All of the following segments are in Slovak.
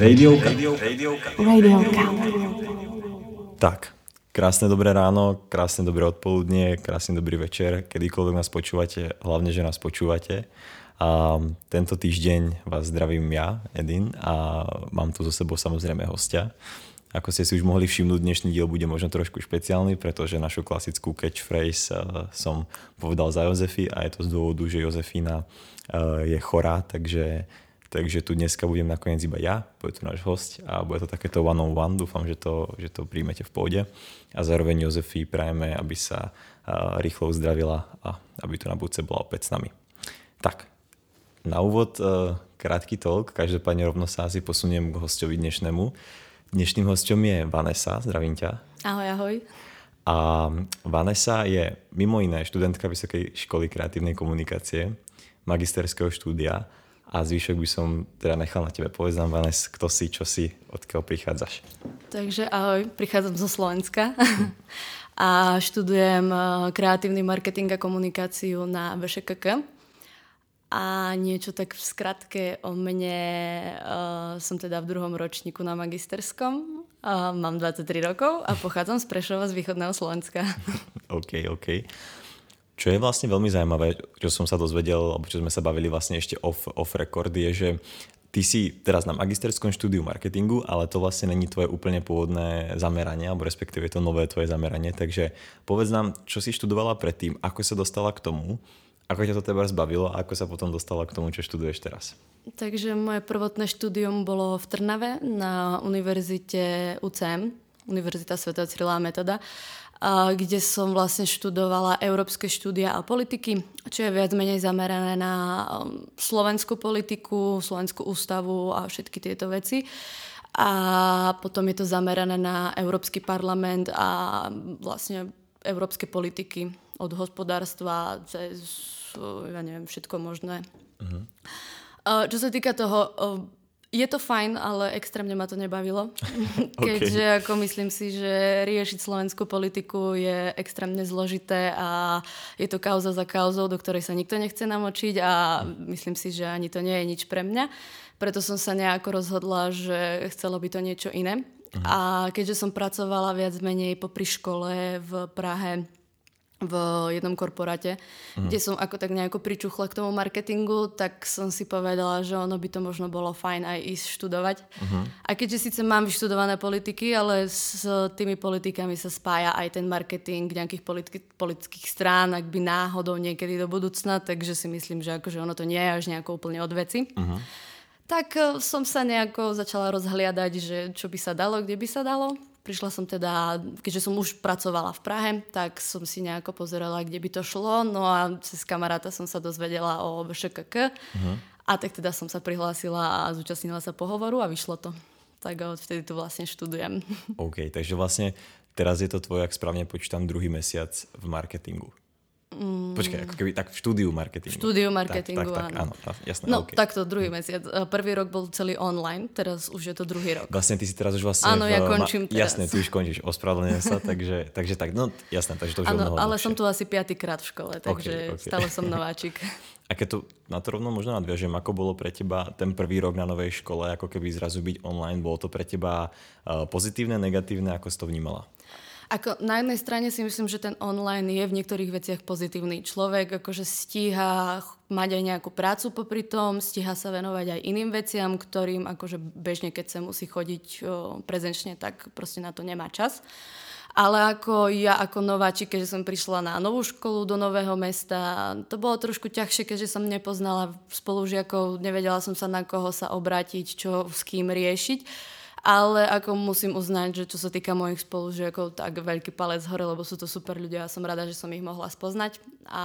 Radiovka. Radiovka. Tak, krásne dobré ráno, krásne dobré odpoludnie, krásny dobrý večer, kedykoľvek nás počúvate, hlavne, že nás počúvate. A tento týždeň vás zdravím ja, Edin, a mám tu so sebou samozrejme hostia. Ako ste si už mohli všimnúť, dnešný diel bude možno trošku špeciálny, pretože našu klasickú catchphrase uh, som povedal za Jozefy a je to z dôvodu, že Jozefína uh, je chorá, takže Takže tu dneska budem nakoniec iba ja, bude tu náš host a bude to takéto one on one, dúfam, že to, že to príjmete v pôde. A zároveň Jozefii prajeme, aby sa rýchlo uzdravila a aby tu na budúce bola opäť s nami. Tak, na úvod krátky talk, každopádne rovno sa asi posuniem k hostovi dnešnému. Dnešným hostom je Vanessa, zdravím ťa. Ahoj, ahoj. A Vanessa je mimo iné študentka Vysokej školy kreatívnej komunikácie, magisterského štúdia a zvyšok by som teda nechal na tebe. Povedz nám, Vanes, kto si, čo si, odkiaľ prichádzaš. Takže ahoj, prichádzam zo Slovenska a študujem eh, kreatívny marketing a komunikáciu na VŠKK. A niečo tak v skratke o mne, uh, som teda v druhom ročníku na magisterskom, uh, mám 23 rokov a pochádzam z Prešova z východného Slovenska. OK, OK. Čo je vlastne veľmi zaujímavé, čo som sa dozvedel, alebo čo sme sa bavili vlastne ešte off, off record, je, že ty si teraz na magisterskom štúdiu marketingu, ale to vlastne není tvoje úplne pôvodné zameranie, alebo respektíve je to nové tvoje zameranie. Takže povedz nám, čo si študovala predtým, ako sa dostala k tomu, ako ťa to teba zbavilo a ako sa potom dostala k tomu, čo študuješ teraz? Takže moje prvotné štúdium bolo v Trnave na univerzite UCM, Univerzita Sv. Cyrila Metoda kde som vlastne študovala európske štúdia a politiky, čo je viac menej zamerané na um, slovenskú politiku, slovenskú ústavu a všetky tieto veci. A potom je to zamerané na Európsky parlament a vlastne európske politiky od hospodárstva cez, ja neviem, všetko možné. Uh-huh. Čo sa týka toho je to fajn, ale extrémne ma to nebavilo. Keďže okay. ako myslím si, že riešiť slovenskú politiku je extrémne zložité a je to kauza za kauzou, do ktorej sa nikto nechce namočiť a myslím si, že ani to nie je nič pre mňa. Preto som sa nejako rozhodla, že chcelo by to niečo iné. Uh-huh. A keďže som pracovala viac menej popri škole v Prahe v jednom korporáte, mm. kde som ako tak nejako pričuchla k tomu marketingu, tak som si povedala, že ono by to možno bolo fajn aj ísť študovať. Mm-hmm. A keďže síce mám vyštudované politiky, ale s tými politikami sa spája aj ten marketing nejakých politi- politických strán, ak by náhodou niekedy do budúcna, takže si myslím, že akože ono to nie je až nejako úplne od veci. Mm-hmm. Tak e, som sa nejako začala rozhliadať, že čo by sa dalo, kde by sa dalo prišla som teda, keďže som už pracovala v Prahe, tak som si nejako pozerala, kde by to šlo. No a cez kamaráta som sa dozvedela o VŠKK. Uh-huh. A tak teda som sa prihlásila a zúčastnila sa pohovoru a vyšlo to. Tak odvtedy tu vlastne študujem. OK, takže vlastne teraz je to tvoj, ak správne počítam, druhý mesiac v marketingu. Mm. Počkaj, ako keby tak v štúdiu marketingu. Štúdiu marketingu, tak, tak, tak, áno. áno jasné, no, okay. takto druhý mesiac. Prvý rok bol celý online, teraz už je to druhý rok. Vlastne ty si teraz už vlastne... Áno, v, ja končím ma, teraz. Jasné, ty už končíš, ospravedlňujem sa, takže, takže tak, no jasné, takže to už Áno, ale som tu asi piatýkrát v škole, takže okay, okay. stále som nováčik. A keď to na to rovno možno nadviažem, ako bolo pre teba ten prvý rok na novej škole, ako keby zrazu byť online, bolo to pre teba pozitívne, negatívne, ako si to vnímala? Ako na jednej strane si myslím, že ten online je v niektorých veciach pozitívny. Človek akože stíha mať aj nejakú prácu popri tom, stíha sa venovať aj iným veciam, ktorým akože bežne, keď sa musí chodiť prezenčne, tak proste na to nemá čas. Ale ako ja ako nováčik, keďže som prišla na novú školu do nového mesta, to bolo trošku ťažšie, keďže som nepoznala spolužiakov, nevedela som sa na koho sa obrátiť, čo s kým riešiť. Ale ako musím uznať, že čo sa týka mojich spolužiakov, tak veľký palec hore, lebo sú to super ľudia a som rada, že som ich mohla spoznať. A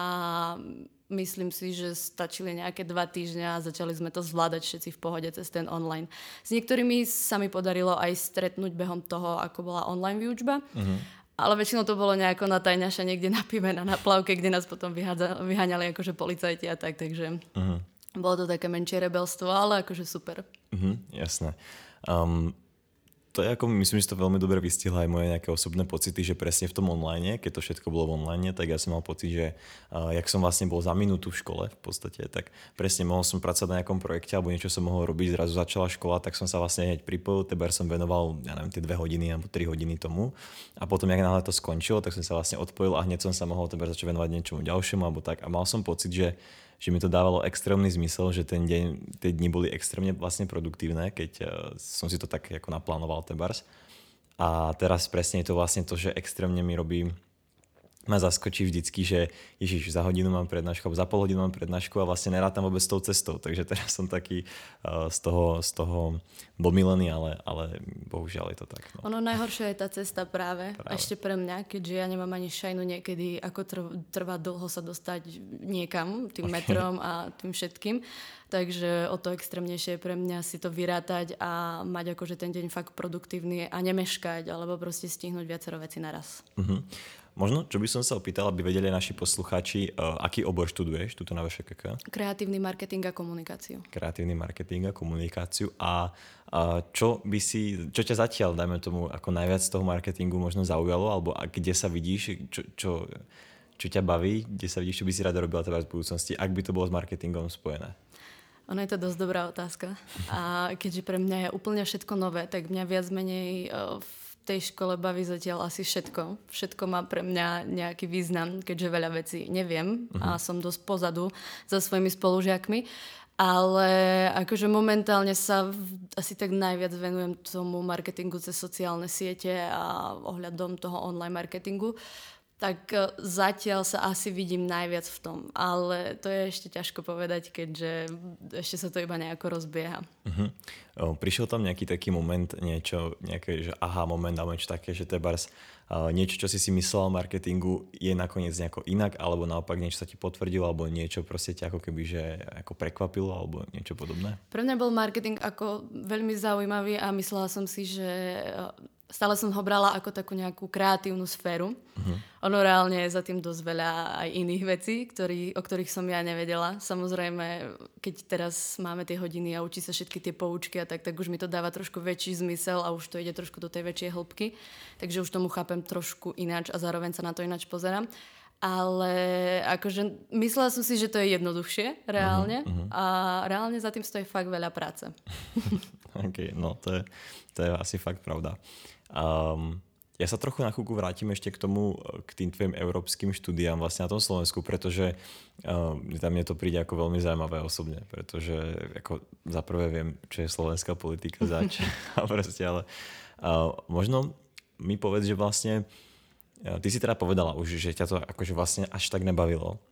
myslím si, že stačili nejaké dva týždňa a začali sme to zvládať všetci v pohode cez ten online. S niektorými sa mi podarilo aj stretnúť behom toho, ako bola online výučba. Uh-huh. Ale väčšinou to bolo nejako na tajňaša niekde na pive, na naplavke, kde nás potom vyháňali akože policajti a tak, takže uh-huh. bolo to také menšie rebelstvo, ale akože super. Uh-huh, jasné. Um, to je ako, myslím, že to veľmi dobre vystihla aj moje nejaké osobné pocity, že presne v tom online, keď to všetko bolo v online, tak ja som mal pocit, že uh, jak som vlastne bol za minútu v škole v podstate, tak presne mohol som pracovať na nejakom projekte alebo niečo som mohol robiť, zrazu začala škola, tak som sa vlastne hneď pripojil, teber som venoval, ja neviem, tie dve hodiny alebo tri hodiny tomu. A potom, jak náhle to skončilo, tak som sa vlastne odpojil a hneď som sa mohol teber začať venovať niečomu ďalšiemu alebo tak. A mal som pocit, že že mi to dávalo extrémny zmysel, že ten deň, tie dni boli extrémne vlastne produktívne, keď uh, som si to tak ako naplánoval ten bars. A teraz presne je to vlastne to, že extrémne mi robí ma zaskočí vždycky, že ježiš, za hodinu mám prednášku, za pol hodinu mám prednášku a vlastne nerátam vôbec s tou cestou. Takže teraz som taký uh, z toho, z toho domilený, ale, ale bohužiaľ je to tak. No. Ono najhoršie je tá cesta práve, práve. ešte pre mňa, keďže ja nemám ani šajnu niekedy, ako trvá dlho sa dostať niekam tým okay. metrom a tým všetkým. Takže o to extrémnejšie je pre mňa si to vyrátať a mať akože ten deň fakt produktívny a nemeškať, alebo proste stihnúť viacero veci naraz. Uh-huh. Možno, čo by som sa opýtal, aby vedeli naši poslucháči, uh, aký obor študuješ tuto na VŠKK? Kreatívny marketing a komunikáciu. Kreatívny marketing a komunikáciu. A uh, čo by si, čo ťa zatiaľ, dajme tomu, ako najviac z toho marketingu možno zaujalo, alebo kde sa vidíš, čo, čo, čo ťa baví, kde sa vidíš, čo by si rada robila teda v budúcnosti, ak by to bolo s marketingom spojené? Ono je to dosť dobrá otázka. A keďže pre mňa je úplne všetko nové, tak mňa viac menej v tej škole baví zatiaľ asi všetko. Všetko má pre mňa nejaký význam, keďže veľa vecí neviem uh-huh. a mhm. som dosť pozadu za svojimi spolužiakmi. Ale akože momentálne sa asi tak najviac venujem tomu marketingu cez sociálne siete a ohľadom toho online marketingu. Uh, tak e, zatiaľ sa asi vidím najviac v tom. Ale to je ešte ťažko povedať, keďže ešte sa to iba nejako rozbieha. Uh-huh. O, prišiel tam nejaký taký moment, niečo, nejaké, že aha moment, alebo niečo také, že bars, uh, niečo, čo si si myslel o marketingu, je nakoniec nejako inak, alebo naopak niečo sa ti potvrdilo, alebo niečo proste ťa ako keby, že ako prekvapilo, alebo niečo podobné? Pre mňa bol marketing ako veľmi zaujímavý a myslela som si, že stále som ho brala ako takú nejakú kreatívnu sféru. Uh-huh. Ono reálne je za tým dosť veľa aj iných vecí, ktorý, o ktorých som ja nevedela. Samozrejme, keď teraz máme tie hodiny a učí sa všetky tie poučky a tak, tak už mi to dáva trošku väčší zmysel a už to ide trošku do tej väčšej hĺbky. Takže už tomu chápem trošku ináč a zároveň sa na to ináč pozerám. Ale akože myslela som si, že to je jednoduchšie reálne uh-huh, a reálne za tým stojí fakt veľa práce. ok, no to je, to je asi fakt pravda. Um, ja sa trochu na chvíľku vrátim ešte k tomu, k tým tvojim európskym štúdiám vlastne na tom Slovensku, pretože um, tam mne to príde ako veľmi zaujímavé osobne, pretože ako za prvé viem, čo je slovenská politika zač a proste, ale uh, možno mi povedz, že vlastne uh, ty si teda povedala už, že ťa to akože vlastne až tak nebavilo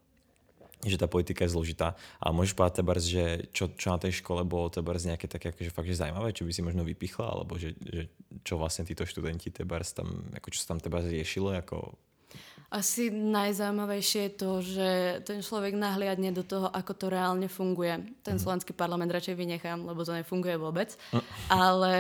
že tá politika je zložitá. A môžeš povedať tebars, že čo, čo na tej škole bolo tebars nejaké také akože fakt, že zaujímavé, čo by si možno vypichla, alebo že, že čo vlastne títo študenti tebars tam, ako čo sa tam tebars riešilo, ako asi najzaujímavejšie je to, že ten človek nahliadne do toho, ako to reálne funguje. Ten mhm. slovenský parlament radšej vynechám, lebo to nefunguje vôbec. No. Ale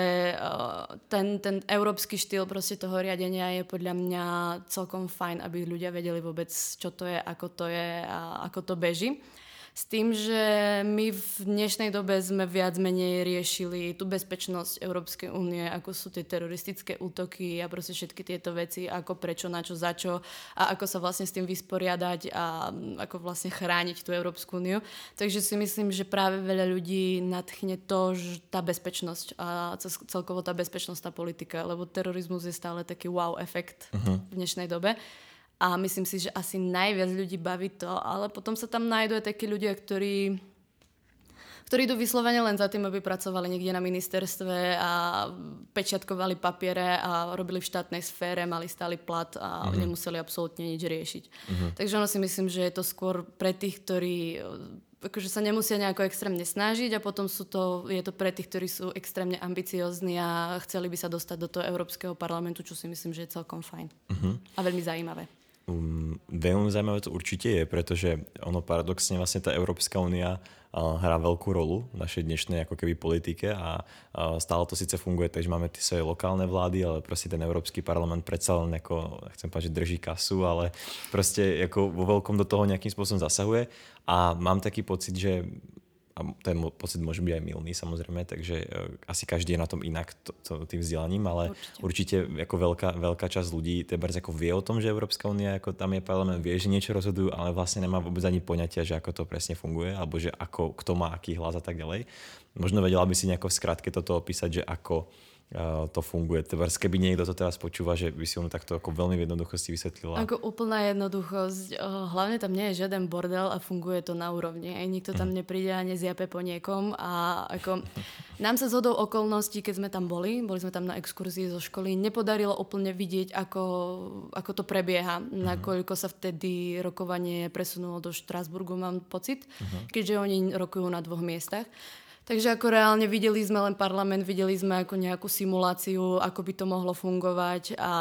ten, ten európsky štýl proste toho riadenia je podľa mňa celkom fajn, aby ľudia vedeli vôbec, čo to je, ako to je a ako to beží. S tým, že my v dnešnej dobe sme viac menej riešili tú bezpečnosť Európskej únie, ako sú tie teroristické útoky a proste všetky tieto veci, ako prečo, na čo, za čo a ako sa vlastne s tým vysporiadať a ako vlastne chrániť tú Európsku úniu. Takže si myslím, že práve veľa ľudí nadchne to, že tá bezpečnosť a celkovo tá bezpečnostná politika, lebo terorizmus je stále taký wow efekt uh-huh. v dnešnej dobe a myslím si, že asi najviac ľudí baví to, ale potom sa tam nájdú aj takí ľudia, ktorí ktorí idú vyslovene len za tým, aby pracovali niekde na ministerstve a pečiatkovali papiere a robili v štátnej sfére, mali stály plat a uh-huh. nemuseli absolútne nič riešiť. Uh-huh. Takže ono si myslím, že je to skôr pre tých, ktorí akože sa nemusia nejako extrémne snažiť a potom sú to, je to pre tých, ktorí sú extrémne ambiciozni a chceli by sa dostať do toho Európskeho parlamentu, čo si myslím, že je celkom fajn uh-huh. a veľmi zaujímavé. Um, veľmi zaujímavé to určite je, pretože ono paradoxne vlastne tá Európska únia uh, hrá veľkú rolu v našej dnešnej ako keby politike a uh, stále to síce funguje, takže máme tie svoje lokálne vlády, ale proste ten Európsky parlament predsa len ako, chcem povedať, že drží kasu, ale proste ako vo veľkom do toho nejakým spôsobom zasahuje. A mám taký pocit, že a ten pocit môže byť aj milný samozrejme, takže uh, asi každý je na tom inak to, to, tým vzdelaním, ale určite, určite ako veľká, veľká časť ľudí teda ako vie o tom, že Európska únia, ako tam je parlament, vie, že niečo rozhodujú, ale vlastne nemá vôbec ani poňatia, že ako to presne funguje, alebo že ako, kto má aký hlas a tak ďalej. Možno vedela by si nejako v skratke toto opísať, že ako to funguje. Teda, keby niekto to teraz počúva, že by si ono takto ako veľmi v jednoduchosti vysvetlila. Ako úplná jednoduchosť. Hlavne tam nie je žiaden bordel a funguje to na úrovni. Aj nikto tam mhm. nepríde a nezjape po niekom. A ako, nám sa zhodou okolností, keď sme tam boli, boli sme tam na exkurzii zo školy, nepodarilo úplne vidieť, ako, ako to prebieha. Uh-huh. Nakoľko sa vtedy rokovanie presunulo do Štrásburgu, mám pocit, uh-huh. keďže oni rokujú na dvoch miestach. Takže ako reálne videli sme len parlament, videli sme ako nejakú simuláciu, ako by to mohlo fungovať a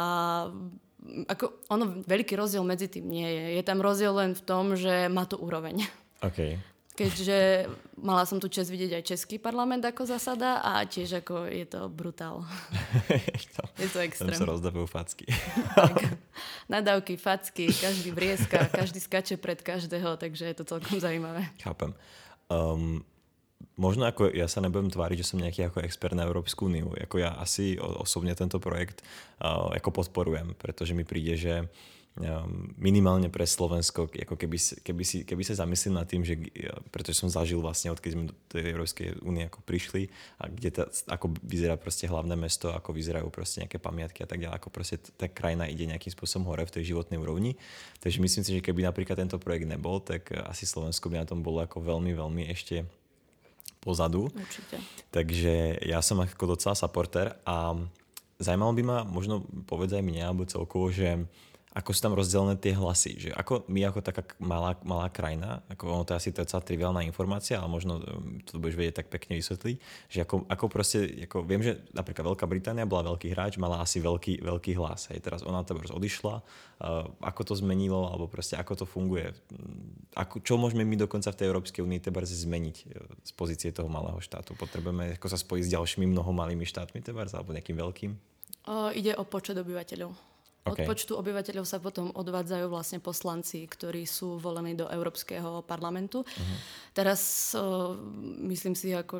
ako ono, veľký rozdiel medzi tým nie je. Je tam rozdiel len v tom, že má to úroveň. Okay. Keďže mala som tu čas vidieť aj český parlament ako zasada a tiež ako je to brutál. je to extrém. Tam sa rozdávajú facky. nadávky, facky, každý vrieska, každý skače pred každého, takže je to celkom zaujímavé. Chápem. Um, možno ako ja sa nebudem tváriť, že som nejaký ako expert na Európsku úniu. Ako ja asi osobne tento projekt uh, ako podporujem, pretože mi príde, že um, minimálne pre Slovensko, ako keby, keby, si, keby sa zamyslím nad tým, že, pretože som zažil vlastne, odkedy sme do tej Európskej únie ako prišli a kde ta, ako vyzerá proste hlavné mesto, ako vyzerajú proste nejaké pamiatky a tak ďalej, ako proste tá krajina ide nejakým spôsobom hore v tej životnej úrovni. Takže myslím si, že keby napríklad tento projekt nebol, tak asi Slovensko by na tom bolo ako veľmi, veľmi ešte pozadu. Určite. Takže ja som ako docela supporter a zaujímalo by ma, možno povedz aj mne, alebo celkovo, že ako sú tam rozdelené tie hlasy. Že ako my ako taká malá, malá krajina, ako ono to je asi celá triviálna informácia, ale možno um, to budeš vedieť tak pekne vysvetliť, že ako, ako proste, ako viem, že napríklad Veľká Británia bola veľký hráč, mala asi veľký, veľký hlas. Hej, teraz ona to odišla, uh, ako to zmenilo, alebo proste ako to funguje. Ako, čo môžeme my dokonca v tej Európskej únii teda zmeniť uh, z pozície toho malého štátu? Potrebujeme ako sa spojiť s ďalšími mnoho malými štátmi teda, alebo nejakým veľkým? O, ide o počet obyvateľov. Okay. Od počtu obyvateľov sa potom odvádzajú vlastne poslanci, ktorí sú volení do Európskeho parlamentu. Uh-huh. Teraz uh, myslím si, ako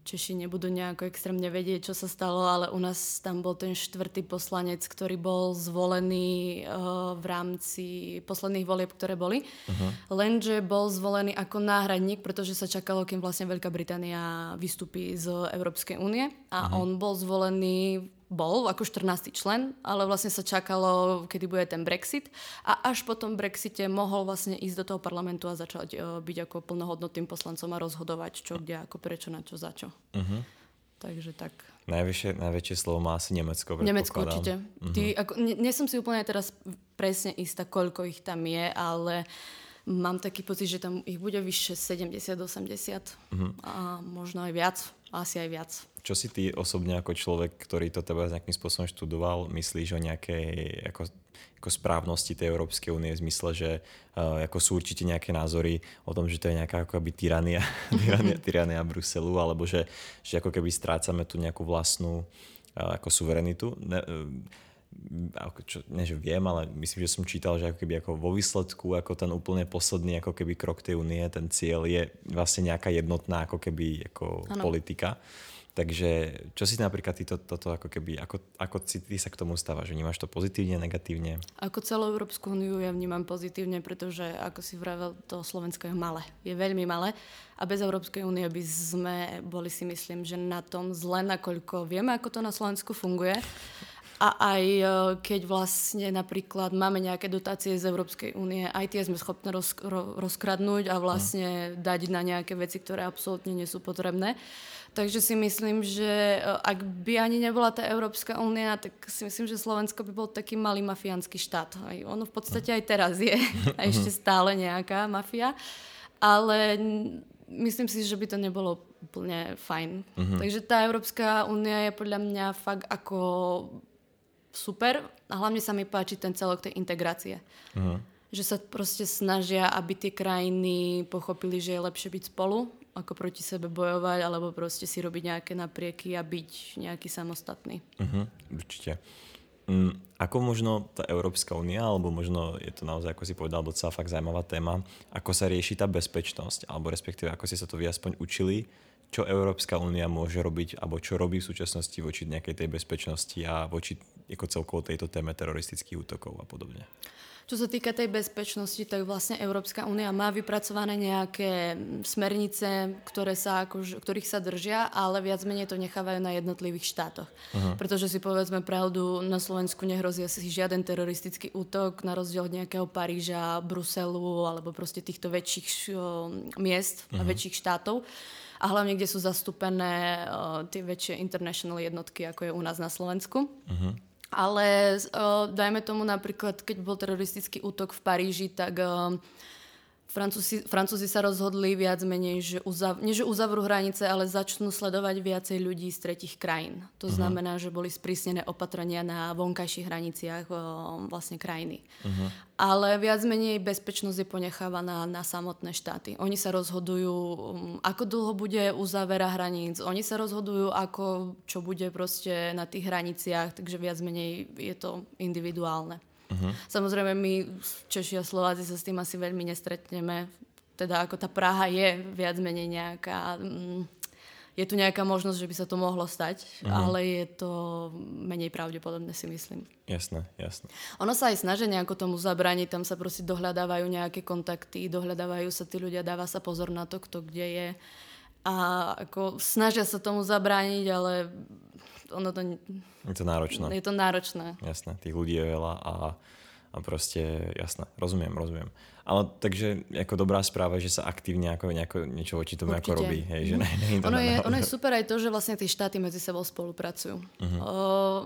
Češi nebudú nejako extrémne vedieť, čo sa stalo, ale u nás tam bol ten štvrtý poslanec, ktorý bol zvolený uh, v rámci posledných volieb, ktoré boli. Uh-huh. Lenže bol zvolený ako náhradník, pretože sa čakalo, kým vlastne Veľká Británia vystúpi z Európskej únie. A uh-huh. on bol zvolený bol ako 14. člen, ale vlastne sa čakalo, kedy bude ten Brexit a až po tom Brexite mohol vlastne ísť do toho parlamentu a začať uh, byť ako plnohodnotným poslancom a rozhodovať, čo kde, ako prečo, na čo, za čo. Uh-huh. Takže tak. Najväčšie, najväčšie slovo má asi Nemecko. Nemecko určite. Uh-huh. Ty, ako, nie, nie som si úplne teraz presne istá, koľko ich tam je, ale mám taký pocit, že tam ich bude vyššie 70-80 uh-huh. a možno aj viac, asi aj viac. Čo si ty osobne ako človek, ktorý to teba nejakým spôsobom študoval, myslíš o nejakej ako, ako správnosti tej Európskej únie v zmysle, že uh, ako sú určite nejaké názory o tom, že to je nejaká ako keby tyrania, tyrania, tyrania Bruselu, alebo že, že ako keby strácame tu nejakú vlastnú uh, ako suverenitu. Ne, uh, čo, ne, že viem, ale myslím, že som čítal, že ako keby ako vo výsledku, ako ten úplne posledný ako keby krok tej únie, ten cieľ je vlastne nejaká jednotná ako keby ako politika. Takže čo si napríklad ty to, toto ako keby, ako, ako si ty sa k tomu stávaš? Vnímaš to pozitívne, negatívne? Ako celú Európsku úniu ja vnímam pozitívne, pretože ako si vravel, to Slovensko je malé. Je veľmi malé a bez Európskej únie by sme boli si myslím, že na tom zle, nakoľko vieme, ako to na Slovensku funguje. A aj e, keď vlastne napríklad máme nejaké dotácie z Európskej únie, aj tie sme schopné roz, rozkradnúť a vlastne dať na nejaké veci, ktoré absolútne nie sú potrebné. Takže si myslím, že e, ak by ani nebola tá Európska únia, tak si myslím, že Slovensko by bol taký malý mafiánsky štát. Aj ono v podstate aj teraz je a ešte stále nejaká mafia. Ale myslím si, že by to nebolo úplne fajn. Uh-huh. Takže tá Európska únia je podľa mňa fakt ako super a hlavne sa mi páči ten celok tej integrácie. Uh-huh. Že sa proste snažia, aby tie krajiny pochopili, že je lepšie byť spolu, ako proti sebe bojovať, alebo proste si robiť nejaké naprieky a byť nejaký samostatný. Uh-huh. Určite. Mm, ako možno tá Európska únia, alebo možno je to naozaj, ako si povedal, docela fakt zaujímavá téma, ako sa rieši tá bezpečnosť, alebo respektíve ako si sa to vy aspoň učili, čo Európska únia môže robiť, alebo čo robí v súčasnosti voči nejakej tej bezpečnosti a voči ako celkovo tejto téme teroristických útokov a podobne. Čo sa týka tej bezpečnosti, tak vlastne Európska únia má vypracované nejaké smernice, ktoré sa, akož, ktorých sa držia, ale viac menej to nechávajú na jednotlivých štátoch. Uh-huh. Pretože si povedzme pravdu, na Slovensku nehrozí asi žiaden teroristický útok, na rozdiel od nejakého Paríža, Bruselu alebo proste týchto väčších o, miest uh-huh. a väčších štátov a hlavne, kde sú zastúpené uh, tie väčšie international jednotky, ako je u nás na Slovensku. Uh-huh. Ale uh, dajme tomu napríklad, keď bol teroristický útok v Paríži, tak uh, Francúzi, Francúzi sa rozhodli viac menej, že, uzav, nie, že uzavrú hranice, ale začnú sledovať viacej ľudí z tretich krajín. To uh-huh. znamená, že boli sprísnené opatrenia na vonkajších hraniciach o, vlastne krajiny. Uh-huh. Ale viac menej bezpečnosť je ponechávaná na samotné štáty. Oni sa rozhodujú, um, ako dlho bude uzavera hraníc, oni sa rozhodujú, ako, čo bude proste na tých hraniciach, takže viac menej je to individuálne. Uh-huh. Samozrejme, my Češi a Slováci sa s tým asi veľmi nestretneme. Teda ako tá Praha je viac menej nejaká... Mm, je tu nejaká možnosť, že by sa to mohlo stať, uh-huh. ale je to menej pravdepodobné, si myslím. Jasné, jasné. Ono sa aj snaží nejako tomu zabraniť, tam sa proste dohľadávajú nejaké kontakty, dohľadávajú sa tí ľudia, dáva sa pozor na to, kto kde je. A ako snažia sa tomu zabrániť, ale ono to... Je to náročné. Je to náročné. Jasné, tých ľudí je veľa a, a proste, jasné, rozumiem, rozumiem. Ale takže ako dobrá správa, že sa aktívne ako nejako, niečo voči tomu Určite. ako robí. Hej, že ne, ne, ono, je, ono je super aj to, že vlastne tie štáty medzi sebou spolupracujú. Uh-huh. O,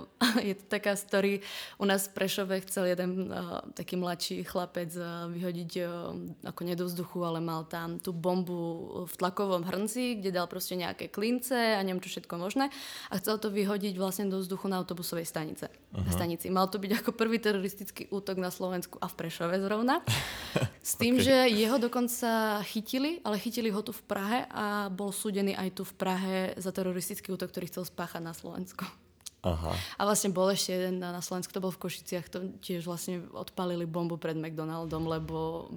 je to taká story, u nás v Prešove chcel jeden uh, taký mladší chlapec uh, vyhodiť uh, ako do vzduchu, ale mal tam tú bombu v tlakovom hrnci, kde dal proste nejaké klince a neviem čo všetko možné a chcel to vyhodiť vlastne do vzduchu na autobusovej stanice. Uh-huh. stanici. Mal to byť ako prvý teroristický útok na Slovensku a v Prešove zrovna. S tým, okay. že jeho dokonca chytili, ale chytili ho tu v Prahe a bol súdený aj tu v Prahe za teroristický útok, ktorý chcel spáchať na Slovensku. Aha. A vlastne bol ešte jeden na Slovensku, to bol v Košiciach, to tiež vlastne odpalili bombu pred McDonaldom, lebo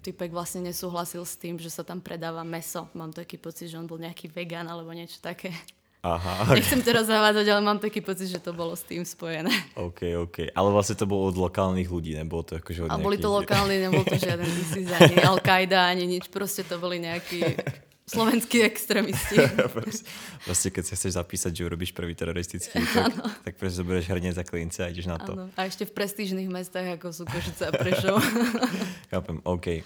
typek vlastne nesúhlasil s tým, že sa tam predáva meso. Mám taký pocit, že on bol nejaký vegan alebo niečo také. Aha. Nechcem teraz zavádzať, ale mám taký pocit, že to bolo s tým spojené. OK, OK. Ale vlastne to bolo od lokálnych ľudí, nebolo to akože od A boli to lokálni, nebol to žiaden ISIS, ani Al-Qaida, ani nič. Proste to boli nejakí slovenskí extrémisti. proste keď sa chceš zapísať, že urobíš prvý teroristický útok, tak proste zoberieš hrnie za klince a ideš na to. Ano. A ešte v prestížnych mestách, ako sú Košice a Prešov. Chápem, OK.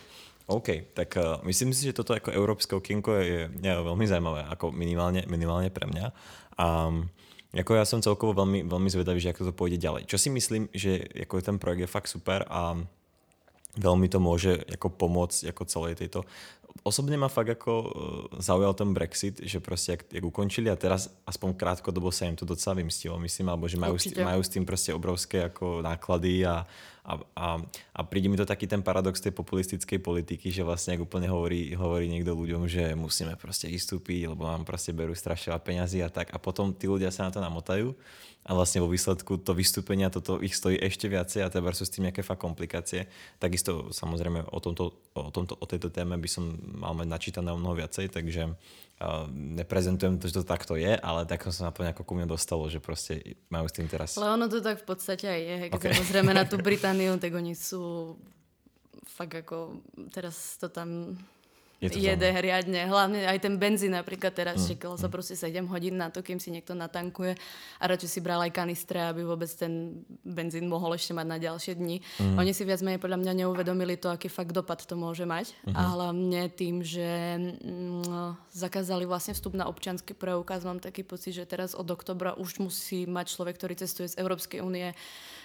OK, tak uh, myslím si, že toto ako európske okienko je, je veľmi zaujímavé, ako minimálne, minimálne pre mňa. A um, ako ja som celkovo veľmi, veľmi zvedavý, že ako to pôjde ďalej. Čo si myslím, že ako ten projekt je fakt super a veľmi to môže ako pomôcť ako celej tejto osobne ma fakt ako e, zaujal ten Brexit, že proste jak, jak ukončili a teraz aspoň krátkodobo sa im to docela vymstilo, myslím, alebo že majú, majú s tým proste obrovské ako náklady a, a, a, a príde mi to taký ten paradox tej populistickej politiky, že vlastne ak úplne hovorí, hovorí niekto ľuďom, že musíme proste vystúpiť, lebo nám proste berú strašne veľa peňazí a tak a potom tí ľudia sa na to namotajú a vlastne vo výsledku to vystúpenia toto ich stojí ešte viacej a teda sú s tým nejaké fakt komplikácie. Takisto samozrejme o, tomto, o, tomto, o tejto téme by som mal mať načítané o mnoho viacej, takže uh, neprezentujem to, že to takto je, ale tak som sa na to nejako ku mne dostalo, že proste majú s tým teraz... Ale ono to tak v podstate aj je. Keď okay. sa pozrieme na tú Britániu, tak oni sú fakt ako teraz to tam je to jede zaujímavé. riadne. Hlavne aj ten benzín napríklad teraz mm. čekalo sa mm. proste 7 hodín na to, kým si niekto natankuje a radšej si bral aj kanistre, aby vôbec ten benzín mohol ešte mať na ďalšie dni. Mm. Oni si viac menej podľa mňa neuvedomili to, aký fakt dopad to môže mať. Mm-hmm. A hlavne tým, že mm, zakázali vlastne vstup na občianský preukaz. Mám taký pocit, že teraz od oktobra už musí mať človek, ktorý cestuje z Európskej únie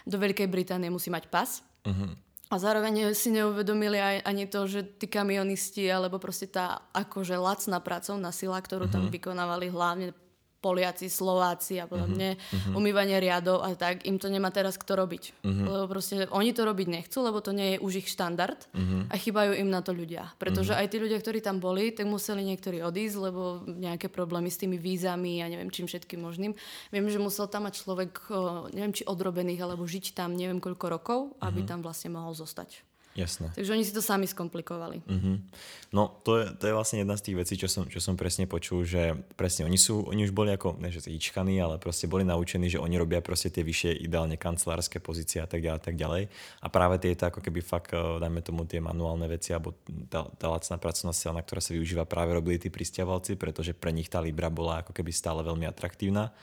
do Veľkej Británie, musí mať pas. Mm-hmm. A zároveň si neuvedomili aj, ani to, že tí kamionisti, alebo proste tá akože lacná pracovná sila, ktorú uh-huh. tam mhm. vykonávali hlavne Poliaci, Slováci a podobne, uh-huh. umývanie riadov a tak, im to nemá teraz kto robiť. Uh-huh. Lebo proste oni to robiť nechcú, lebo to nie je už ich štandard uh-huh. a chýbajú im na to ľudia. Pretože uh-huh. aj tí ľudia, ktorí tam boli, tak museli niektorí odísť, lebo nejaké problémy s tými vízami a neviem čím všetkým možným. Viem, že musel tam mať človek, neviem či odrobených, alebo žiť tam neviem koľko rokov, aby uh-huh. tam vlastne mohol zostať. Jasné. Takže oni si to sami skomplikovali. Uh-huh. No to je, to je vlastne jedna z tých vecí, čo som, čo som presne počul, že presne oni sú, oni už boli ako, ne že ičkaní, ale proste boli naučení, že oni robia proste tie vyššie ideálne kancelárske pozície a tak ďalej tak ďalej. A práve tieto ako keby fakt, eh, dajme tomu tie manuálne veci alebo tá, tá lacná pracovná sila, na ktorá sa využíva, práve robili tí pristiavalci, pretože pre nich tá Libra bola ako keby stále veľmi atraktívna.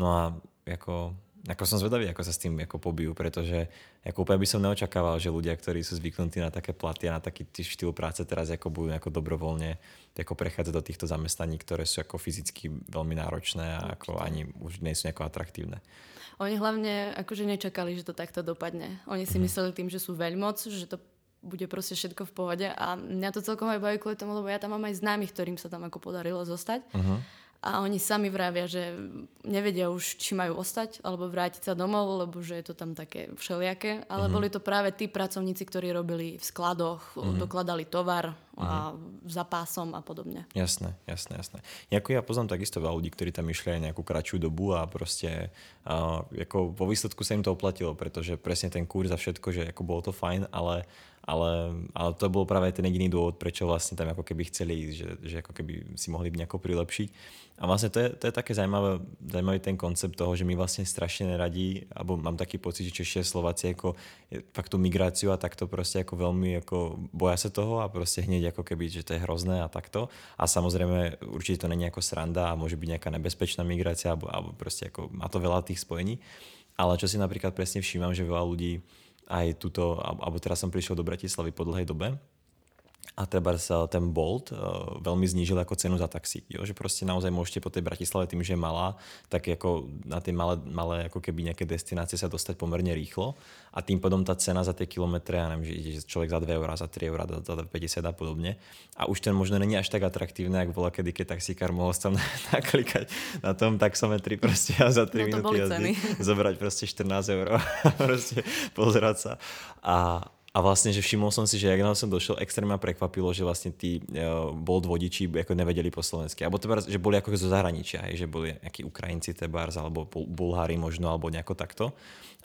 No a ako ako som zvedavý, ako sa s tým ako pobijú, pretože ako úplne by som neočakával, že ľudia, ktorí sú zvyknutí na také platy a na taký štýl práce teraz ako budú ako dobrovoľne ako prechádzať do týchto zamestnaní, ktoré sú ako fyzicky veľmi náročné a ako ani už nie sú nejako atraktívne. Oni hlavne akože nečakali, že to takto dopadne. Oni si mm. mysleli tým, že sú veľmoc, že to bude proste všetko v pohode a mňa to celkom aj baví kvôli tomu, lebo ja tam mám aj známych, ktorým sa tam ako podarilo zostať. Uh-huh a oni sami vravia, že nevedia už, či majú ostať alebo vrátiť sa domov, lebo že je to tam také všelijaké. Ale uh-huh. boli to práve tí pracovníci, ktorí robili v skladoch, uh-huh. dokladali tovar a uh-huh. za pásom a podobne. Jasné, jasné, jasné. Jako ja poznám takisto veľa ľudí, ktorí tam išli aj nejakú kratšiu dobu a proste uh, ako vo výsledku sa im to oplatilo, pretože presne ten kurz a všetko, že ako bolo to fajn, ale ale, ale to bol práve ten jediný dôvod, prečo vlastne tam ako keby chceli ísť, že, že ako keby si mohli nejako prilepšiť. A vlastne to je, to je také zaujímavé, zaujímavý ten koncept toho, že my vlastne strašne neradí, alebo mám taký pocit, že Češi a Slováci ako fakt tú migráciu a takto proste ako veľmi ako boja sa toho a proste hneď ako keby, že to je hrozné a takto. A samozrejme určite to není ako sranda a môže byť nejaká nebezpečná migrácia alebo, alebo proste ako má to veľa tých spojení. Ale čo si napríklad presne všímam, že veľa ľudí aj túto, alebo teraz som prišiel do Bratislavy po dlhej dobe a treba sa ten Bolt uh, veľmi znížil ako cenu za taxi. Jo? Že proste naozaj môžete po tej Bratislave tým, že je malá, tak ako na tie malé, malé ako keby nejaké destinácie sa dostať pomerne rýchlo a tým potom tá cena za tie kilometre, ja neviem, že ide človek za 2 eurá, za 3 eurá, za 2,50 a podobne. A už ten možno není až tak atraktívne, ako bola kedy, keď taxikár mohol tam naklikať na tom taxometri proste a za 3 no minúty jazdy zobrať proste 14 eur a proste pozerať sa. A, a vlastne, že všimol som si, že ak som došiel, extrémne prekvapilo, že vlastne tí uh, Bolt vodiči ako nevedeli po slovensky. Alebo teda, že boli ako zo zahraničia, hej, že boli nejakí Ukrajinci tebárs, alebo Bulhári možno, alebo nejako takto.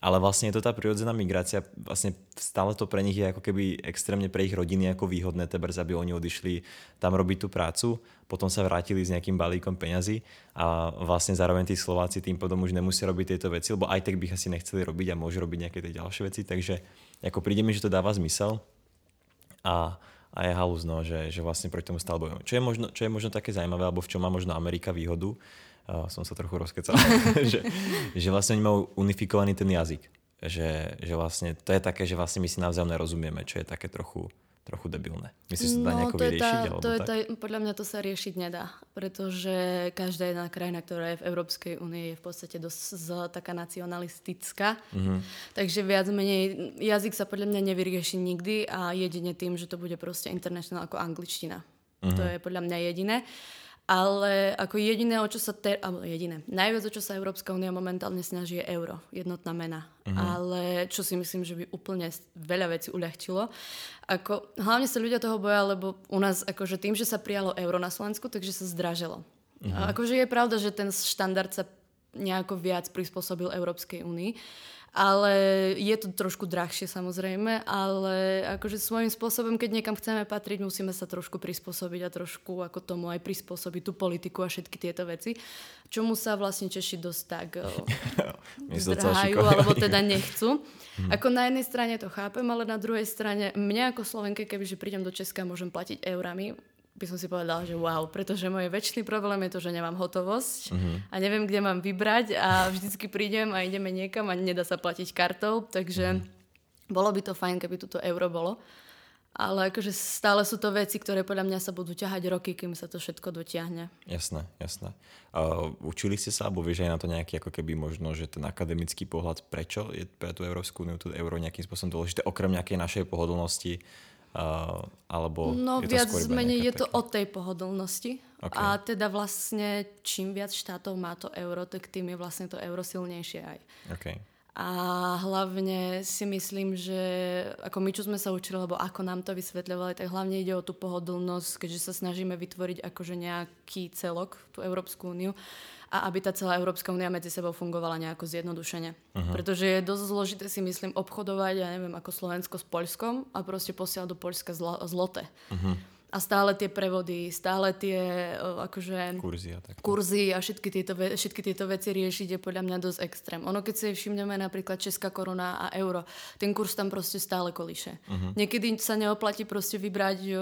Ale vlastne je to tá prirodzená migrácia, vlastne stále to pre nich je ako keby extrémne pre ich rodiny ako výhodné, tebárs, aby oni odišli tam robiť tú prácu, potom sa vrátili s nejakým balíkom peňazí a vlastne zároveň tí Slováci tým potom už nemusia robiť tieto veci, lebo aj tak by ich asi nechceli robiť a môžu robiť nejaké tie ďalšie veci, takže ako príde mi, že to dáva zmysel a, a je halus, no, že, že vlastne proti tomu stále bojujem. Čo je, možno, čo je možno také zaujímavé, alebo v čom má možno Amerika výhodu, uh, som sa trochu rozkecal, že, že vlastne oni majú unifikovaný ten jazyk. Že, že vlastne to je také, že vlastne my si navzájom nerozumieme, čo je také trochu trochu debilné. Myslíš, že sa dá no, nejako to vyriešiť? Tá, to je tá, podľa mňa to sa riešiť nedá, pretože každá jedna krajina, ktorá je v Európskej únii, je v podstate dosť z, taká nacionalistická. Mm-hmm. Takže viac menej jazyk sa podľa mňa nevyrieši nikdy a jedine tým, že to bude proste international ako angličtina. Mm-hmm. To je podľa mňa jediné. Ale ako jediné, o čo sa... Te, alebo jediné. Najviac, o čo sa Európska únia momentálne snaží, je euro. Jednotná mena. Uh-huh. Ale čo si myslím, že by úplne veľa vecí uľahčilo. Ako, hlavne sa ľudia toho boja, lebo u nás akože tým, že sa prijalo euro na Slovensku, takže sa zdražilo. Uh-huh. A akože je pravda, že ten štandard sa nejako viac prispôsobil Európskej únii ale je to trošku drahšie samozrejme, ale akože svojím spôsobom, keď niekam chceme patriť, musíme sa trošku prispôsobiť a trošku ako tomu aj prispôsobiť tú politiku a všetky tieto veci, čomu sa vlastne Češi dosť tak zdrhajú, alebo teda nechcú. Hmm. Ako na jednej strane to chápem, ale na druhej strane mňa ako Slovenke, kebyže prídem do Česka, môžem platiť eurami, by som si povedala, že wow, pretože môj väčší problém je to, že nemám hotovosť uh-huh. a neviem, kde mám vybrať a vždycky prídem a ideme niekam a nedá sa platiť kartou, takže uh-huh. bolo by to fajn, keby toto euro bolo. Ale akože stále sú to veci, ktoré podľa mňa sa budú ťahať roky, kým sa to všetko dotiahne. Jasné, jasné. Uh, učili ste sa, alebo vieš aj na to nejaký ako keby možno, že ten akademický pohľad, prečo je pre tú Európsku úniu to euro nejakým spôsobom dôležité, okrem nejakej našej pohodlnosti, Uh, alebo no je to viac menej je to o tej pohodlnosti. Okay. A teda vlastne čím viac štátov má to euro, tak tým je vlastne to euro silnejšie aj. Okay. A hlavne si myslím, že ako my, čo sme sa učili, alebo ako nám to vysvetľovali, tak hlavne ide o tú pohodlnosť, keďže sa snažíme vytvoriť akože nejaký celok, tú Európsku úniu, a aby tá celá Európska únia medzi sebou fungovala nejako zjednodušene. Uh-huh. Pretože je dosť zložité si myslím obchodovať, ja neviem, ako Slovensko s Poľskom a proste posielať do Poľska zlo- zlote. Uh-huh a stále tie prevody, stále tie akože, kurzy, a kurzy a všetky tieto, všetky tieto veci riešiť je podľa mňa dosť extrém. Ono keď si všimneme napríklad Česká koruna a euro, ten kurz tam proste stále kolíše. Uh-huh. Niekedy sa neoplatí proste vybrať o,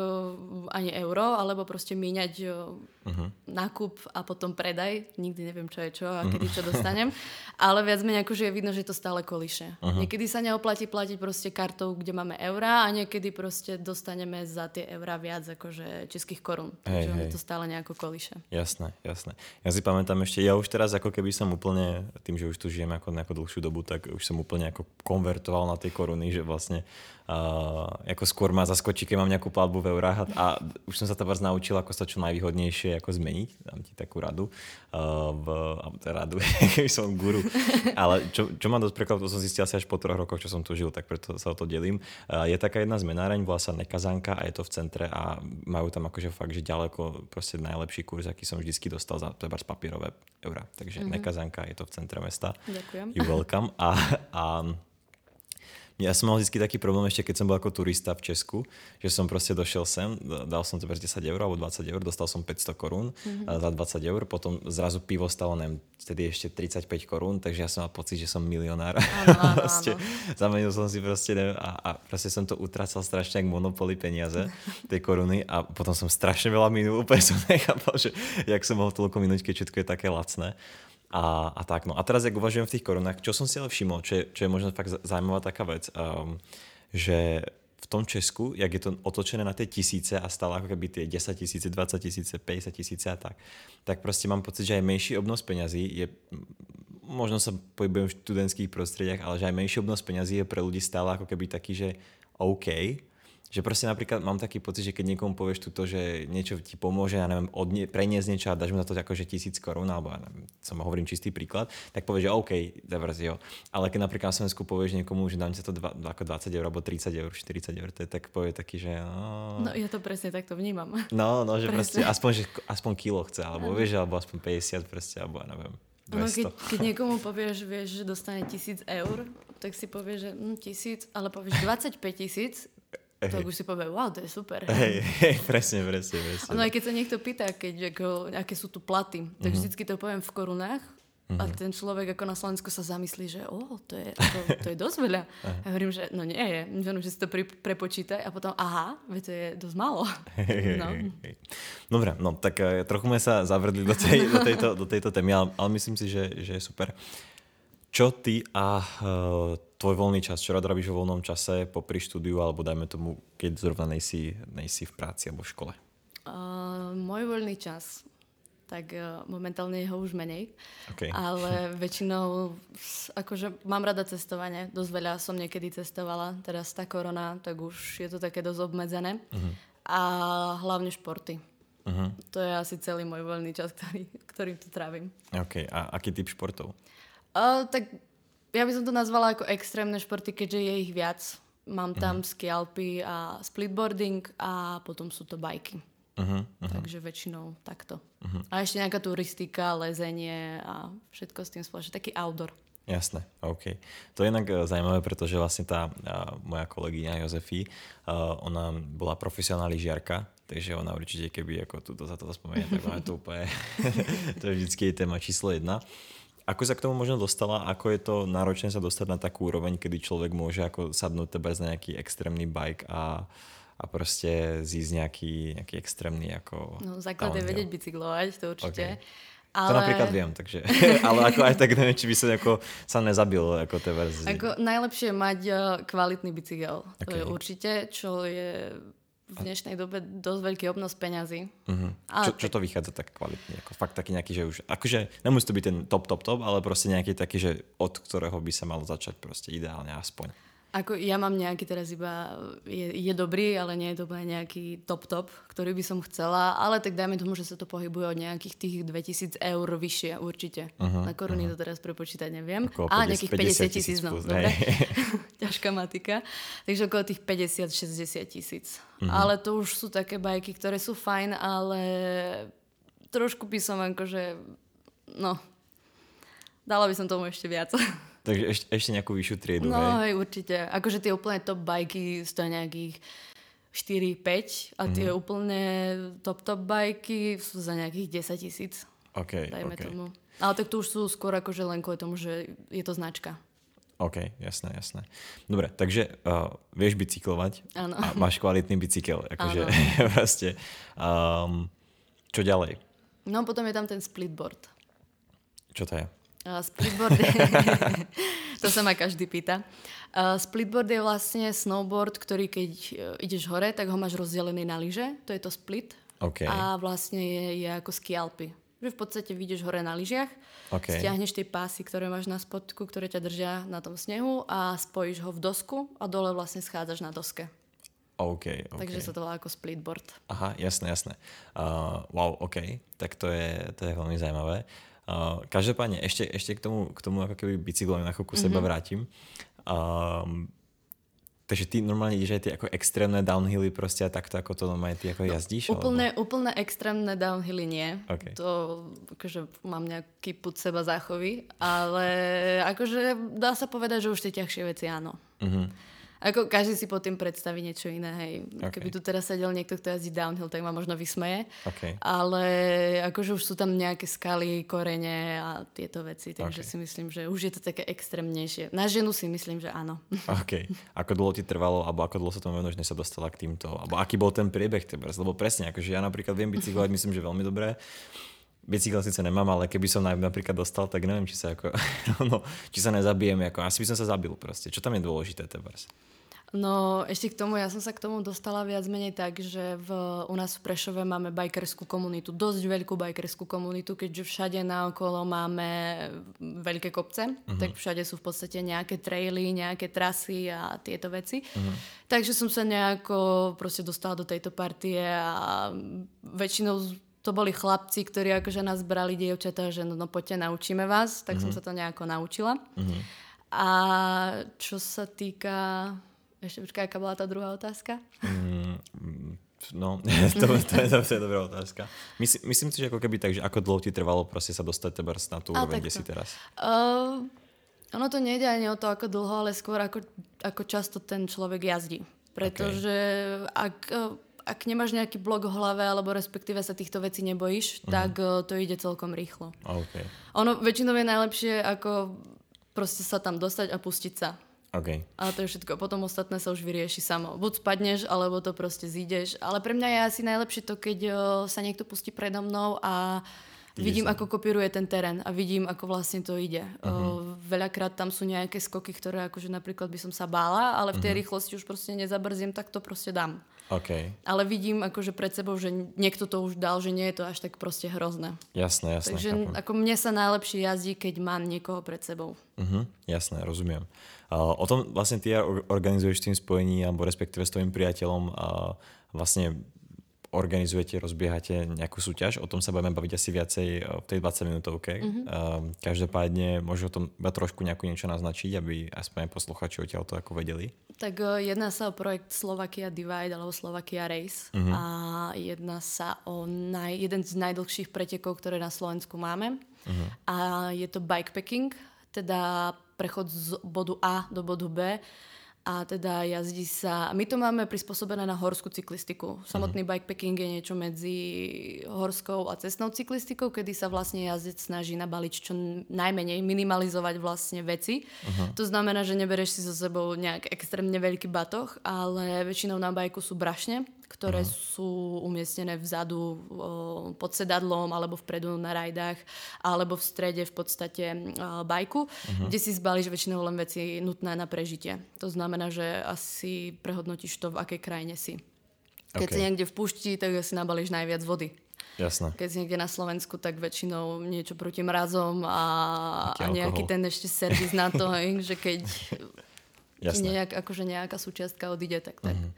ani euro, alebo proste míňať o, uh-huh. Nákup a potom predaj. Nikdy neviem, čo je čo a kedy čo dostanem. Ale viac menej akože je vidno, že to stále kolíše. Uh-huh. Niekedy sa neoplatí platiť proste kartou, kde máme eurá a niekedy proste dostaneme za tie eurá viac akože českých korún. Takže hej, hej. to stále nejako kolíše. Jasné, jasné. Ja si pamätám ešte, ja už teraz ako keby som úplne, tým, že už tu žijem ako nejakú dlhšiu dobu, tak už som úplne ako konvertoval na tie koruny, že vlastne uh, ako skôr ma zaskočí, keď mám nejakú platbu v eurách a, a už som sa to vás naučil, ako sa čo najvýhodnejšie ako zmeniť. Dám ti takú radu. Uh, v, radu, keby som guru. Ale čo, čo ma dosť prekvapilo, to som zistil asi až po troch rokoch, čo som tu žil, tak preto sa o to delím. Uh, je taká jedna zmenáreň, volá sa Nekazanka a je to v centre a majú tam akože fakt, že ďaleko proste najlepší kurz, aký som vždycky dostal za to papierové eurá. Takže mm-hmm. Nekazanka je to v centre mesta. Ďakujem. You welcome. A, a ja som mal vždy taký problém ešte, keď som bol ako turista v Česku, že som proste došiel sem, dal som to 10 eur alebo 20 eur, dostal som 500 korún mm-hmm. za 20 eur, potom zrazu pivo stalo, neviem, vtedy ešte 35 korún, takže ja som mal pocit, že som milionár. proste, zamenil som si proste, neviem, a, a proste som to utracal strašne ako monopoly peniaze, tej koruny a potom som strašne veľa minul, úplne som nechápal, že jak som mohol toľko minúť, keď všetko je také lacné. A, a tak, no. A teraz, ak uvažujem v tých korunách, čo som si ale všimol, čo je, čo je možno fakt zaujímavá taká vec, um, že v tom Česku, jak je to otočené na tie tisíce a stále ako keby tie 10 tisíce, 20 tisíce, 50 tisíce a tak, tak proste mám pocit, že aj menší obnos peňazí je, možno sa pohybujem v študentských prostrediach, ale že aj menší obnos peňazí je pre ľudí stále ako keby taký, že OK, že proste napríklad mám taký pocit, že keď niekomu povieš túto, že niečo ti pomôže, ja neviem, odnie, preniesť niečo a dáš mu za to akože tisíc korún, alebo ja neviem, som hovorím čistý príklad, tak povieš, že OK, dobre, jo. Ale keď napríklad na Slovensku povieš niekomu, že dám ti to dva, ako 20 eur, alebo 30 eur, 40 eur, to je, tak povie taký, že... No, no ja to presne takto vnímam. No, no, že presne. proste aspoň, že aspoň kilo chce, alebo vieš, alebo aspoň 50 proste, alebo ja neviem. No, keď, keď niekomu povieš, vieš, že dostane tisíc eur, tak si povieš, že hm, tisíc, ale povieš 25 tisíc, Hey. Tak už si povie, wow, to je super. Hej, hey, presne, presne, presne. No aj keď sa niekto pýta, keď, ako, aké sú tu platy, tak mm-hmm. vždycky to poviem v korunách mm-hmm. a mhm. ten človek ako na Slovensku sa zamyslí, že oh, to, je, to, to je dosť veľa. ja hovorím, že no nie je, že si to pri, prepočítaj a potom aha, veď to je dosť málo. Hey, no. hey, hey. Dobre, no tak uh, trochu sme sa zavrdli do, tej, do, tejto, do tejto témy, ale, ale myslím si, že, že je super. Čo ty a uh, tvoj voľný čas, čo rád robíš vo voľnom čase popri štúdiu, alebo dajme tomu, keď zrovna nejsi, nejsi v práci alebo v škole? Uh, môj voľný čas, tak uh, momentálne je ho už menej, okay. ale väčšinou, akože mám rada cestovanie, dosť veľa som niekedy cestovala, teraz tá korona, tak už je to také dosť obmedzené uh-huh. a hlavne športy. Uh-huh. To je asi celý môj voľný čas, ktorý, ktorým tu trávim. OK, a aký typ športov? Uh, tak ja by som to nazvala ako extrémne športy, keďže je ich viac. Mám tam uh-huh. ski alpy a splitboarding a potom sú to bajky. Uh-huh, uh-huh. Takže väčšinou takto. Uh-huh. A ešte nejaká turistika, lezenie a všetko s tým spoločne. Taký outdoor. Jasné, OK. To je inak e, zaujímavé, pretože vlastne tá moja kolegyňa Jozefi, uh, ona bola profesionálna lyžiarka, takže ona určite, keby ako túto za to spomenie, tak máme to úplne, to je vždycky téma číslo jedna. Ako sa k tomu možno dostala? Ako je to náročné sa dostať na takú úroveň, kedy človek môže ako sadnúť tebe na nejaký extrémny bike a, a proste zísť nejaký, nejaký extrémny ako... No základ je vedieť bicyklovať, to určite. Okay. Ale... To napríklad viem, takže... ale ako aj tak neviem, či by sa ako sa nezabil ako tie verzie. Ako najlepšie mať uh, kvalitný bicykel. Okay. To je určite, čo je v dnešnej dobe dosť veľký obnos peňazí. Uh-huh. čo, čo to vychádza tak kvalitne? Ako fakt taký nejaký, že už... Akože nemusí to byť ten top, top, top, ale proste nejaký taký, že od ktorého by sa malo začať proste ideálne aspoň. Ako ja mám nejaký teraz iba, je, je dobrý, ale nie je to nejaký top top, ktorý by som chcela, ale tak dajme tomu, že sa to pohybuje od nejakých tých 2000 eur vyššie určite. Uh-huh, Na koruny uh-huh. to teraz prepočítať neviem. Okolo A 50, nejakých 50 tisíc, no. Dobre. Ťažká matika. Takže okolo tých 50-60 tisíc. Uh-huh. Ale to už sú také bajky, ktoré sú fajn, ale trošku by som akože, no, dala by som tomu ešte viac. Takže ešte, ešte nejakú vyššiu triedu, No, hej? hej, určite. Akože tie úplne top bajky stojí nejakých 4-5 a tie mm. úplne top top bajky sú za nejakých 10 tisíc. OK, Dajme OK. tomu. Ale tak tu už sú skôr akože len kvôli tomu, že je to značka. OK, jasné, jasné. Dobre, takže uh, vieš bicyklovať Áno. a máš kvalitný bicykel. Akože proste. Um, čo ďalej? No potom je tam ten splitboard. Čo to je? Uh, splitboard je... to sa ma každý pýta. Uh, splitboard je vlastne snowboard, ktorý keď uh, ideš hore, tak ho máš rozdelený na lyže. To je to split. OK. A vlastne je, je ako ski Alpy. Že v podstate vyjdeš hore na lyžiach, OK. stiahneš tie pásy, ktoré máš na spodku, ktoré ťa držia na tom snehu a spojíš ho v dosku a dole vlastne schádzaš na doske. OK, OK. Takže sa to volá ako splitboard. Aha, jasné, jasné. Uh, wow, OK. Tak to je, to je veľmi zaujímavé. Uh, každopádne, ešte, ešte k tomu, k tomu ako keby bicyklovi na chvíľku mm-hmm. seba vrátim. Um, takže ty normálne ideš aj tie ako extrémne downhilly proste a takto ako to normálne ty ako jazdíš? Úplne, úplne extrémne downhilly nie. OK. To, akože mám nejaký put seba záchovy, ale akože dá sa povedať, že už tie ťažšie veci áno. Mm-hmm. Ako každý si pod tým predstaví niečo iné, hej. OK. Keby tu teraz sedel niekto, kto jazdí downhill, tak ma možno vysmeje. OK. Ale akože už sú tam nejaké skaly, korene a tieto veci, takže si myslím, že už je to také extrémnejšie. Na ženu si myslím, že áno. OK. Ako dlho ti trvalo, alebo ako dlho sa tomu venuješ, než sa dostala k týmto? Alebo aký bol ten priebeh teba? Lebo presne, akože ja napríklad viem bicyklovať, myslím, že veľmi dobre. Bicykel síce nemám, ale keby som na- napríklad dostal, tak neviem, či sa ako, no, či sa nezabijem, ako asi by som sa zabil proste. Čo tam je dôležité tebars? No ešte k tomu, ja som sa k tomu dostala viac menej tak, že v, u nás v Prešove máme bajkerskú komunitu, dosť veľkú bajkerskú komunitu, keďže všade naokolo máme veľké kopce, uh-huh. tak všade sú v podstate nejaké traily, nejaké trasy a tieto veci. Uh-huh. Takže som sa nejako proste dostala do tejto partie a väčšinou to boli chlapci, ktorí akože nás brali dievčatá, že no, no poďte, naučíme vás, tak uh-huh. som sa to nejako naučila. Uh-huh. A čo sa týka ešte počkaj, aká bola tá druhá otázka? Mm, no, to, to, je, je dobrá otázka. Myslím, myslím si, že ako keby tak, že ako dlho ti trvalo proste sa dostať tebars na tú úroveň, kde si teraz? Uh, ono to nejde ani o to, ako dlho, ale skôr ako, ako často ten človek jazdí. Pretože okay. ak, ak nemáš nejaký blok v hlave, alebo respektíve sa týchto vecí nebojíš, uh-huh. tak uh, to ide celkom rýchlo. Okay. Ono väčšinou je najlepšie ako proste sa tam dostať a pustiť sa. Okay. A to je všetko. Potom ostatné sa už vyrieši samo. Buď spadneš, alebo to proste zídeš. Ale pre mňa je asi najlepšie to, keď o, sa niekto pustí predo mnou a vidím, sa. ako kopíruje ten terén a vidím, ako vlastne to ide. Uh-huh. O, veľakrát tam sú nejaké skoky, ktoré akože napríklad by som sa bála, ale v tej uh-huh. rýchlosti už proste nezabrzím, tak to proste dám. Okay. Ale vidím akože pred sebou, že niekto to už dal, že nie je to až tak proste hrozné. Jasné, jasné. Takže chápem. ako mne sa najlepšie jazdí, keď mám niekoho pred sebou. Uh-huh, jasné, rozumiem. Uh, o tom vlastne ty organizuješ tým spojení, alebo respektíve s tvojim priateľom uh, vlastne organizujete, rozbiehate nejakú súťaž, o tom sa budeme baviť asi viacej v tej 20 minútovke. Mm-hmm. Uh, každopádne môžu o tom iba trošku nejakú niečo naznačiť, aby aspoň posluchači odtiaľ to ako vedeli. Tak uh, jedná sa o projekt Slovakia Divide alebo Slovakia Race mm-hmm. a jedná sa o naj, jeden z najdlhších pretekov, ktoré na Slovensku máme mm-hmm. a je to bikepacking, teda prechod z bodu A do bodu B a teda jazdí sa... My to máme prispôsobené na horskú cyklistiku. Samotný uh-huh. bikepacking je niečo medzi horskou a cestnou cyklistikou, kedy sa vlastne jazdec snaží nabaliť čo najmenej, minimalizovať vlastne veci. Uh-huh. To znamená, že nebereš si so sebou nejak extrémne veľký batoh, ale väčšinou na bajku sú brašne, ktoré uh-huh. sú umiestnené vzadu pod sedadlom alebo vpredu na rajdách alebo v strede v podstate bajku, uh-huh. kde si zbalíš väčšinou len veci nutné na prežitie. To znamená, že asi prehodnotíš to, v akej krajine si. Keď okay. si niekde v púšti, tak si nabalíš najviac vody. Jasné. Keď si niekde na Slovensku, tak väčšinou niečo proti mrazom a, a nejaký ten ešte servis na to, že keď nejak, akože nejaká súčiastka odíde, tak tak. Uh-huh.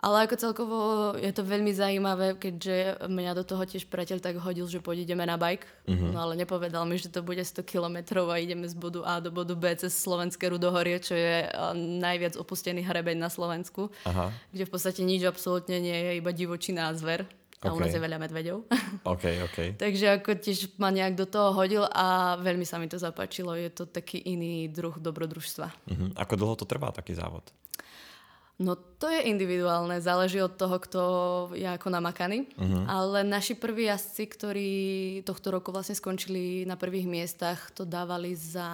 Ale ako celkovo je to veľmi zaujímavé, keďže mňa do toho tiež priateľ tak hodil, že pôjdeme na bike, uh-huh. no ale nepovedal mi, že to bude 100 kilometrov a ideme z bodu A do bodu B cez slovenské Rudohorie, čo je najviac opustený hrebeň na Slovensku, Aha. kde v podstate nič absolútne nie je, iba divočina a zver. A okay. u nás je veľa medveďov. Okay, okay. Takže ako tiež ma nejak do toho hodil a veľmi sa mi to zapáčilo. Je to taký iný druh dobrodružstva. Uh-huh. Ako dlho to trvá taký závod? No to je individuálne, záleží od toho, kto je ako namakaný. Uh-huh. Ale naši prví jazdci, ktorí tohto roku vlastne skončili na prvých miestach, to dávali za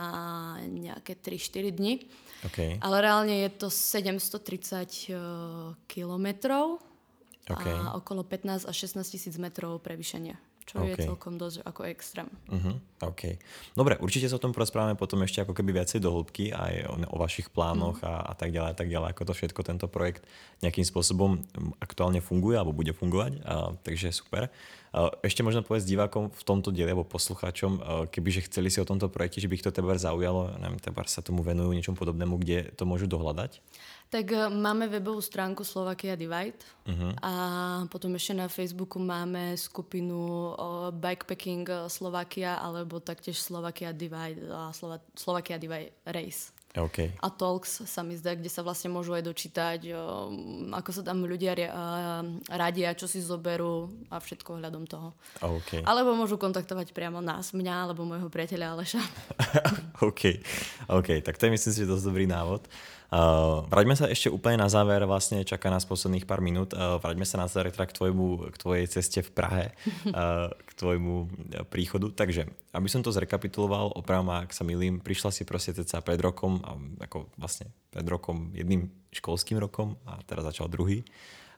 nejaké 3-4 dni. Okay. Ale reálne je to 730 uh, kilometrov okay. a okolo 15 až 16 tisíc metrov prevýšenia čo okay. je celkom dosť ako extrém. Uh-huh. OK. Dobre, určite sa o tom porozprávame potom ešte ako keby viacej do hĺbky aj o, o vašich plánoch uh-huh. a, a tak ďalej a tak ďalej, ako to všetko tento projekt nejakým spôsobom aktuálne funguje alebo bude fungovať, a, takže super. A, ešte možno povedz divákom v tomto diele alebo poslucháčom, kebyže chceli si o tomto projekte, že by ich to teba zaujalo, neviem, teba sa tomu venujú niečom podobnému, kde to môžu dohľadať? Tak e, máme webovú stránku Slovakia Divide uh-huh. a potom ešte na Facebooku máme skupinu Bikepacking e, Slovakia alebo taktiež Slovakia Divide a Slova- Slovakia Divide Race. Okay. A Talks sa mi zdá, kde sa vlastne môžu aj dočítať, e, ako sa tam ľudia radia, čo si zoberú a všetko ohľadom toho. Okay. Alebo môžu kontaktovať priamo nás, mňa alebo môjho priateľa Aleša. OK, OK, tak to je myslím si, dosť dobrý návod. Uh, vraťme sa ešte úplne na záver, vlastne čaká nás posledných pár minút. Uh, vraťme sa na záver teda k, tvojmu, k tvojej ceste v Prahe, uh, k tvojmu príchodu. Takže, aby som to zrekapituloval, opravom, ak sa milím, prišla si proste ceca pred rokom, ako vlastne pred rokom, jedným školským rokom a teraz začal druhý.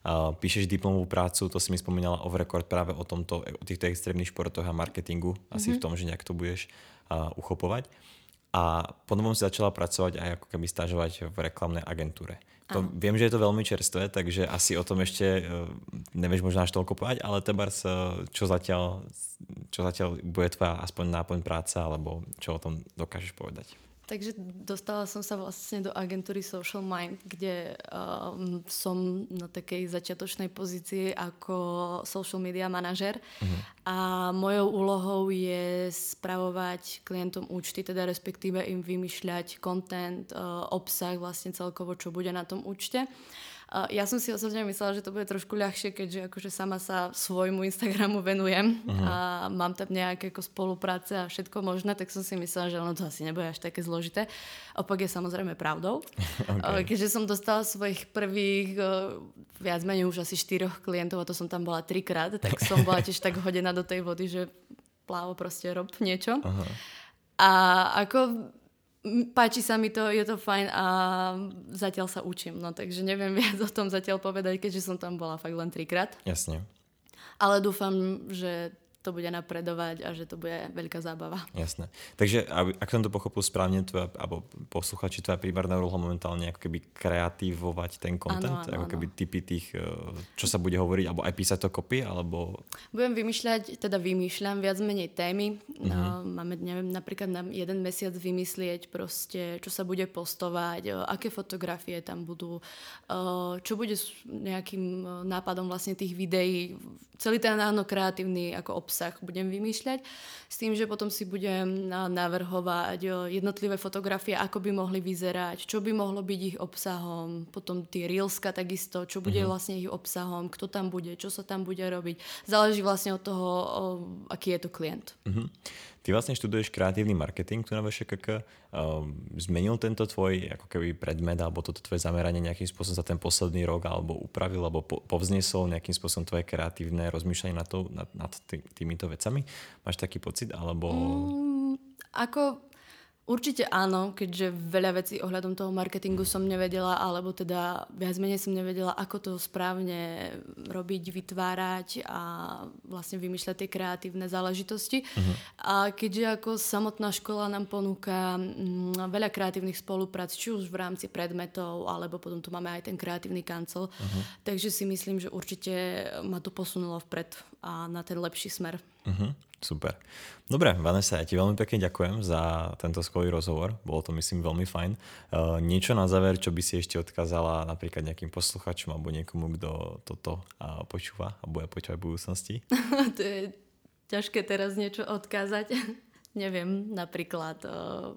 Uh, píšeš diplomovú prácu, to si mi spomínala off record práve o, tomto, o týchto extrémnych športoch a marketingu, asi mm-hmm. v tom, že nejak to budeš uh, uchopovať a potom si začala pracovať aj ako keby stážovať v reklamnej agentúre. To, viem, že je to veľmi čerstvé, takže asi o tom ešte uh, nevieš možno až toľko povedať, ale tebars, uh, čo zatiaľ, čo zatiaľ bude tvoja aspoň náplň práca, alebo čo o tom dokážeš povedať? Takže dostala som sa vlastne do agentúry Social Mind, kde um, som na takej začiatočnej pozícii ako social media manažer uh-huh. a mojou úlohou je spravovať klientom účty, teda respektíve im vymýšľať content, uh, obsah vlastne celkovo, čo bude na tom účte. Ja som si osobne myslela, že to bude trošku ľahšie, keďže akože sama sa svojmu Instagramu venujem uh-huh. a mám tam nejaké ako spolupráce a všetko možné, tak som si myslela, že ono to asi nebude až také zložité. Opak je samozrejme pravdou. okay. Keďže som dostala svojich prvých viac menej už asi štyroch klientov a to som tam bola trikrát, tak som bola tiež tak hodená do tej vody, že plávo proste rob niečo. Uh-huh. A ako páči sa mi to, je to fajn a zatiaľ sa učím, no takže neviem viac o tom zatiaľ povedať, keďže som tam bola fakt len trikrát. Jasne. Ale dúfam, že to bude napredovať a že to bude veľká zábava. Jasné. Takže ak som to pochopil správne, tvoja, alebo posluchači, tvoja primárna úloha momentálne ako keby kreatívovať ten content, ano, ano, ako keby typy tých, e, čo sa bude hovoriť, alebo aj písať to kopy, alebo... Budem vymýšľať, teda vymýšľam viac menej témy. No, máme, neviem, napríklad na jeden mesiac vymyslieť proste, čo sa bude postovať, e, aké fotografie tam budú, e, čo bude nejakým nápadom vlastne tých videí. Celý ten áno kreatívny ako obsah budem vymýšľať, s tým, že potom si budem navrhovať jednotlivé fotografie, ako by mohli vyzerať, čo by mohlo byť ich obsahom, potom tie reelska takisto, čo bude mm-hmm. vlastne ich obsahom, kto tam bude, čo sa tam bude robiť. Záleží vlastne od toho, aký je to klient. Mm-hmm. Ty vlastne študuješ kreatívny marketing tu na VŠKK. Um, zmenil tento tvoj ako keby predmet alebo toto tvoje zameranie nejakým spôsobom za ten posledný rok alebo upravil alebo po, povznesol nejakým spôsobom tvoje kreatívne rozmýšľanie nad, to, nad, nad tý, týmito vecami? Máš taký pocit? Alebo... Mm, ako Určite áno, keďže veľa vecí ohľadom toho marketingu som nevedela, alebo teda viac menej som nevedela, ako to správne robiť, vytvárať a vlastne vymýšľať tie kreatívne záležitosti. Uh-huh. A keďže ako samotná škola nám ponúka mm, veľa kreatívnych spoluprác, či už v rámci predmetov, alebo potom tu máme aj ten kreatívny kancel, uh-huh. takže si myslím, že určite ma to posunulo vpred a na ten lepší smer. Uh-huh. Super. Dobre, Vanessa, ja ti veľmi pekne ďakujem za tento skvelý rozhovor. Bolo to, myslím, veľmi fajn. Uh, niečo na záver, čo by si ešte odkázala napríklad nejakým posluchačom alebo niekomu, kto toto uh, počúva a bude počúvať v budúcnosti? to je ťažké teraz niečo odkázať. Neviem, napríklad uh,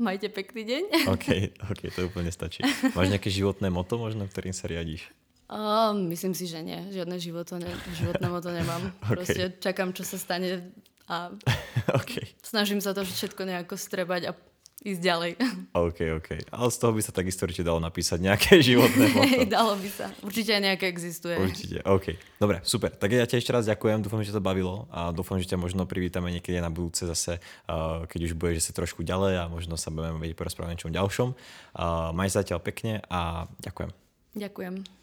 majte pekný deň. OK, OK, to úplne stačí. Máš nejaké životné moto možno, ktorým sa riadiš? Uh, myslím si, že nie. Žiadne životo ne, životné moto nemám. okay. Proste čakám, čo sa stane a okay. snažím sa to všetko nejako strebať a ísť ďalej. OK, OK. Ale z toho by sa takisto určite dalo napísať nejaké životné moto. dalo by sa. Určite nejaké existuje. Určite, OK. Dobre, super. Tak ja ťa ešte raz ďakujem, dúfam, že to bavilo a dúfam, že ťa možno privítame niekedy na budúce zase, keď už budeš sa trošku ďalej a možno sa budeme vedieť porozprávať o niečom ďalšom. Maj zatiaľ pekne a ďakujem. Ďakujem.